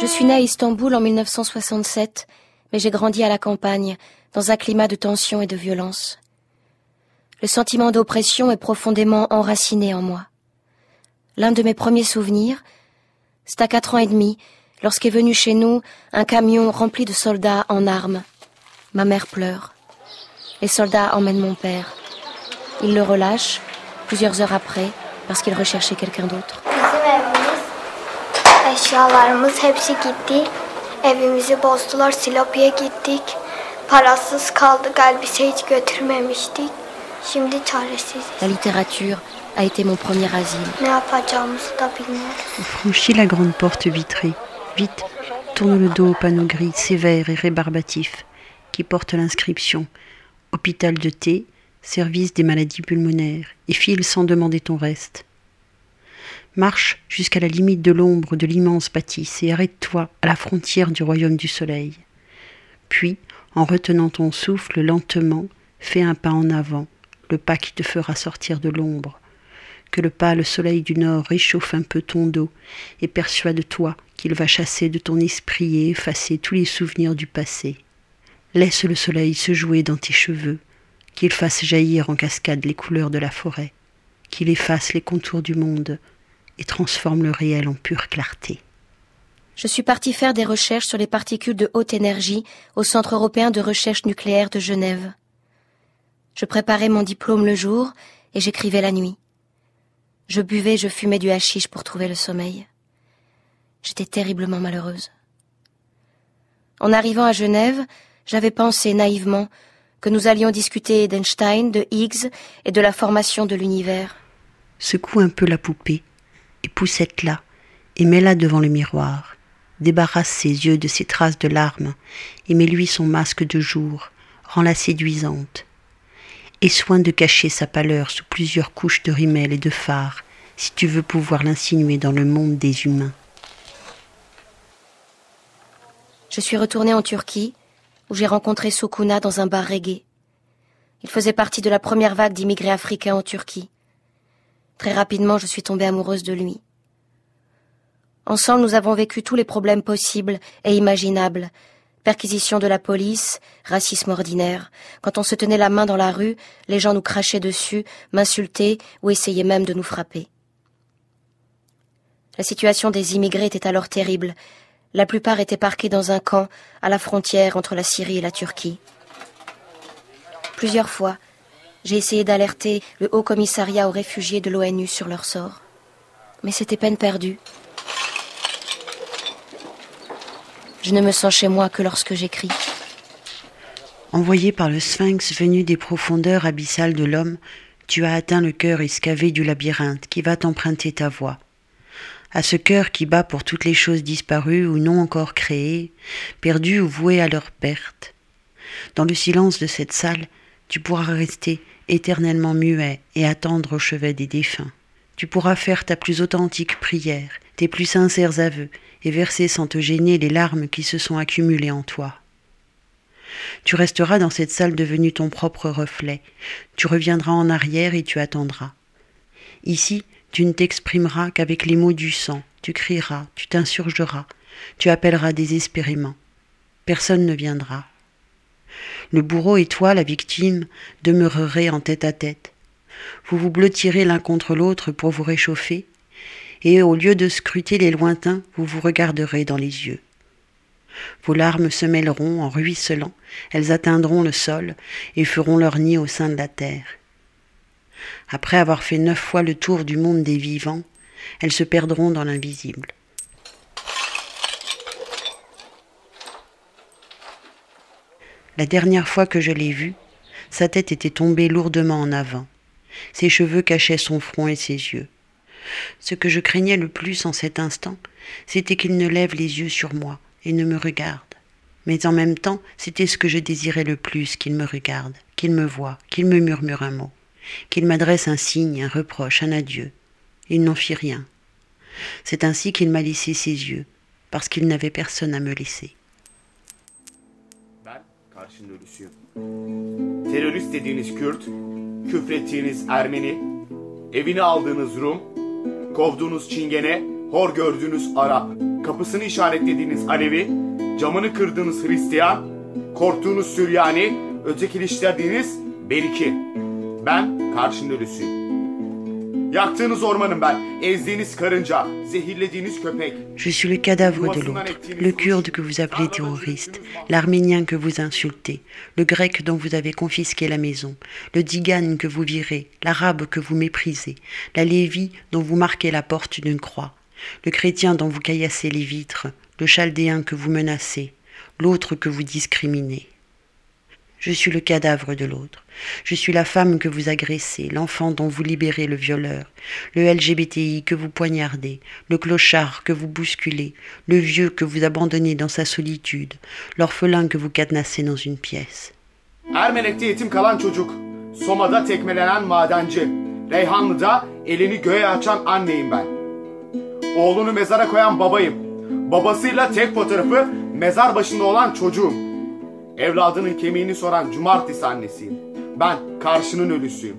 Je suis née à Istanbul en 1967, mais j'ai grandi à la campagne, dans un climat de tension et de violence. Le sentiment d'oppression est profondément enraciné en moi. L'un de mes premiers souvenirs, c'est à quatre ans et demi, lorsqu'est venu chez nous un camion rempli de soldats en armes. Ma mère pleure. Les soldats emmènent mon père. Ils le relâchent, plusieurs heures après, parce qu'il recherchait quelqu'un d'autre. La littérature a été mon premier asile. On franchit la grande porte vitrée. Vite, tourne le dos au panneau gris, sévère et rébarbatif, qui porte l'inscription Hôpital de thé, service des maladies pulmonaires, et file sans demander ton reste. Marche jusqu'à la limite de l'ombre de l'immense bâtisse et arrête-toi à la frontière du royaume du soleil. Puis, en retenant ton souffle lentement, fais un pas en avant, le pas qui te fera sortir de l'ombre, que le pâle soleil du nord réchauffe un peu ton dos et persuade-toi qu'il va chasser de ton esprit et effacer tous les souvenirs du passé. Laisse le soleil se jouer dans tes cheveux, qu'il fasse jaillir en cascade les couleurs de la forêt, qu'il efface les contours du monde et transforme le réel en pure clarté. Je suis parti faire des recherches sur les particules de haute énergie au Centre européen de recherche nucléaire de Genève. Je préparais mon diplôme le jour et j'écrivais la nuit. Je buvais, je fumais du hashish pour trouver le sommeil. J'étais terriblement malheureuse. En arrivant à Genève, j'avais pensé naïvement que nous allions discuter d'Einstein, de Higgs et de la formation de l'univers. Secoue un peu la poupée et poussette-la et mets-la devant le miroir. Débarrasse ses yeux de ses traces de larmes et mets-lui son masque de jour, rends-la séduisante et soin de cacher sa pâleur sous plusieurs couches de rimel et de phare, si tu veux pouvoir l'insinuer dans le monde des humains. Je suis retournée en Turquie, où j'ai rencontré Sukuna dans un bar reggae. Il faisait partie de la première vague d'immigrés africains en Turquie. Très rapidement, je suis tombée amoureuse de lui. Ensemble, nous avons vécu tous les problèmes possibles et imaginables, Perquisition de la police, racisme ordinaire. Quand on se tenait la main dans la rue, les gens nous crachaient dessus, m'insultaient ou essayaient même de nous frapper. La situation des immigrés était alors terrible. La plupart étaient parqués dans un camp à la frontière entre la Syrie et la Turquie. Plusieurs fois, j'ai essayé d'alerter le Haut Commissariat aux réfugiés de l'ONU sur leur sort. Mais c'était peine perdue. Je ne me sens chez moi que lorsque j'écris. Envoyé par le sphinx venu des profondeurs abyssales de l'homme, tu as atteint le cœur escavé du labyrinthe qui va t'emprunter ta voix. À ce cœur qui bat pour toutes les choses disparues ou non encore créées, perdues ou vouées à leur perte. Dans le silence de cette salle, tu pourras rester éternellement muet et attendre au chevet des défunts. Tu pourras faire ta plus authentique prière, tes plus sincères aveux, et verser sans te gêner les larmes qui se sont accumulées en toi. Tu resteras dans cette salle devenue ton propre reflet, tu reviendras en arrière et tu attendras. Ici, tu ne t'exprimeras qu'avec les mots du sang, tu crieras, tu t'insurgeras, tu appelleras désespérément. Personne ne viendra. Le bourreau et toi, la victime, demeurerez en tête à tête. Vous vous blottirez l'un contre l'autre pour vous réchauffer, et au lieu de scruter les lointains, vous vous regarderez dans les yeux. Vos larmes se mêleront en ruisselant, elles atteindront le sol et feront leur nid au sein de la terre. Après avoir fait neuf fois le tour du monde des vivants, elles se perdront dans l'invisible. La dernière fois que je l'ai vue, sa tête était tombée lourdement en avant. Ses cheveux cachaient son front et ses yeux. Ce que je craignais le plus en cet instant, c'était qu'il ne lève les yeux sur moi et ne me regarde. Mais en même temps, c'était ce que je désirais le plus qu'il me regarde, qu'il me voie, qu'il me murmure un mot, qu'il m'adresse un signe, un reproche, un adieu. Il n'en fit rien. C'est ainsi qu'il m'a laissé ses yeux, parce qu'il n'avait personne à me laisser. Evini aldığınız Rum, kovduğunuz Çingene, hor gördüğünüz Arap, kapısını işaretlediğiniz Alevi, camını kırdığınız Hristiyan, korktuğunuz Süryani, ötekileştirdiğiniz Beriki. Ben ölüsüyüm. Je suis le cadavre de l'autre, le kurde que vous appelez terroriste, l'arménien que vous insultez, le grec dont vous avez confisqué la maison, le digan que vous virez, l'arabe que vous méprisez, la lévi dont vous marquez la porte d'une croix, le chrétien dont vous caillassez les vitres, le chaldéen que vous menacez, l'autre que vous discriminez. Je suis le cadavre de l'autre. Je suis la femme que vous agressez, l'enfant dont vous libérez le violeur, le LGBTI que vous poignardez, le clochard que vous bousculez, le vieux que vous abandonnez dans sa solitude, l'orphelin que vous cadenassez dans une pièce. Ermenek'te yetim kalan çocuk, Soma'da tekmelenen madenci, Reyhanlı'da elini göğe açan anneyim ben. Oğlunu mezara koyan babayım. Babasıyla tek fotoğrafı mezar başında olan çocuğum. Evladının kemiğini soran cumartesi annesiyim. Ben karşının ölüsüyüm.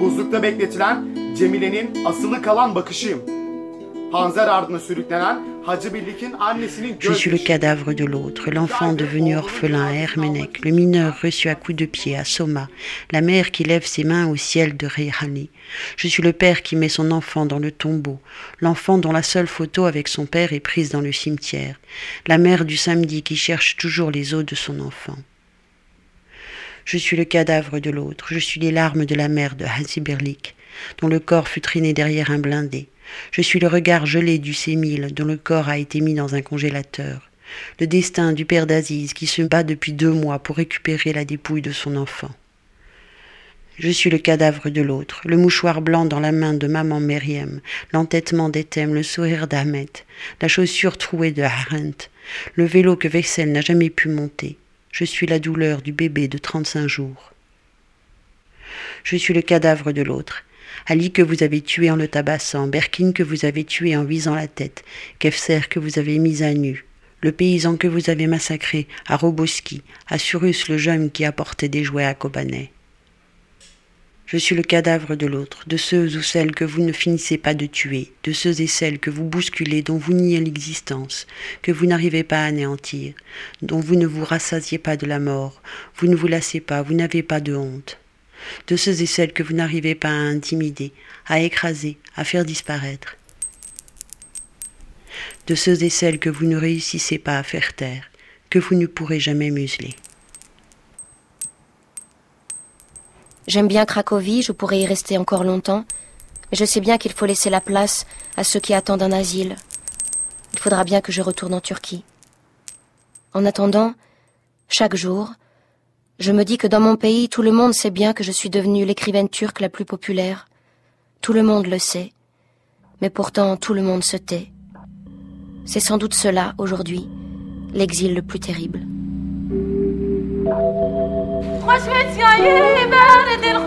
Buzlukta bekletilen Cemile'nin asılı kalan bakışıyım. Je suis le cadavre de l'autre, l'enfant devenu orphelin à Hermenec, le mineur reçu à coups de pied à Soma, la mère qui lève ses mains au ciel de Rehani. Je suis le père qui met son enfant dans le tombeau, l'enfant dont la seule photo avec son père est prise dans le cimetière, la mère du samedi qui cherche toujours les os de son enfant. Je suis le cadavre de l'autre, je suis les larmes de la mère de Hasiberlik, dont le corps fut traîné derrière un blindé. Je suis le regard gelé du sémile dont le corps a été mis dans un congélateur. Le destin du père d'Aziz qui se bat depuis deux mois pour récupérer la dépouille de son enfant. Je suis le cadavre de l'autre, le mouchoir blanc dans la main de maman Meriem, l'entêtement d'Etem, le sourire d'Ahmed, la chaussure trouée de Harent, le vélo que Vexel n'a jamais pu monter. Je suis la douleur du bébé de trente-cinq jours. Je suis le cadavre de l'autre, Ali que vous avez tué en le tabassant, Berkin que vous avez tué en visant la tête, Kefser que vous avez mis à nu, le paysan que vous avez massacré à Roboski, à Surus le jeune qui apportait des jouets à Kobané. Je suis le cadavre de l'autre, de ceux ou celles que vous ne finissez pas de tuer, de ceux et celles que vous bousculez, dont vous niez l'existence, que vous n'arrivez pas à anéantir, dont vous ne vous rassasiez pas de la mort, vous ne vous lassez pas, vous n'avez pas de honte de ceux et celles que vous n'arrivez pas à intimider, à écraser, à faire disparaître, de ceux et celles que vous ne réussissez pas à faire taire, que vous ne pourrez jamais museler. J'aime bien Cracovie, je pourrais y rester encore longtemps, mais je sais bien qu'il faut laisser la place à ceux qui attendent un asile. Il faudra bien que je retourne en Turquie. En attendant, chaque jour, je me dis que dans mon pays, tout le monde sait bien que je suis devenue l'écrivaine turque la plus populaire. Tout le monde le sait. Mais pourtant, tout le monde se tait. C'est sans doute cela, aujourd'hui, l'exil le plus terrible.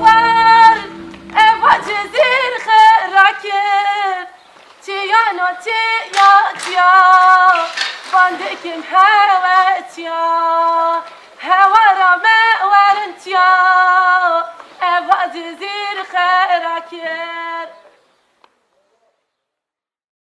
هوا